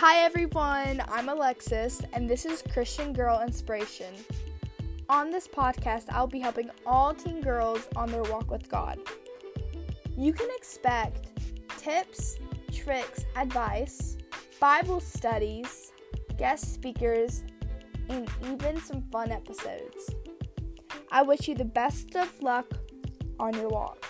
Hi everyone, I'm Alexis, and this is Christian Girl Inspiration. On this podcast, I'll be helping all teen girls on their walk with God. You can expect tips, tricks, advice, Bible studies, guest speakers, and even some fun episodes. I wish you the best of luck on your walk.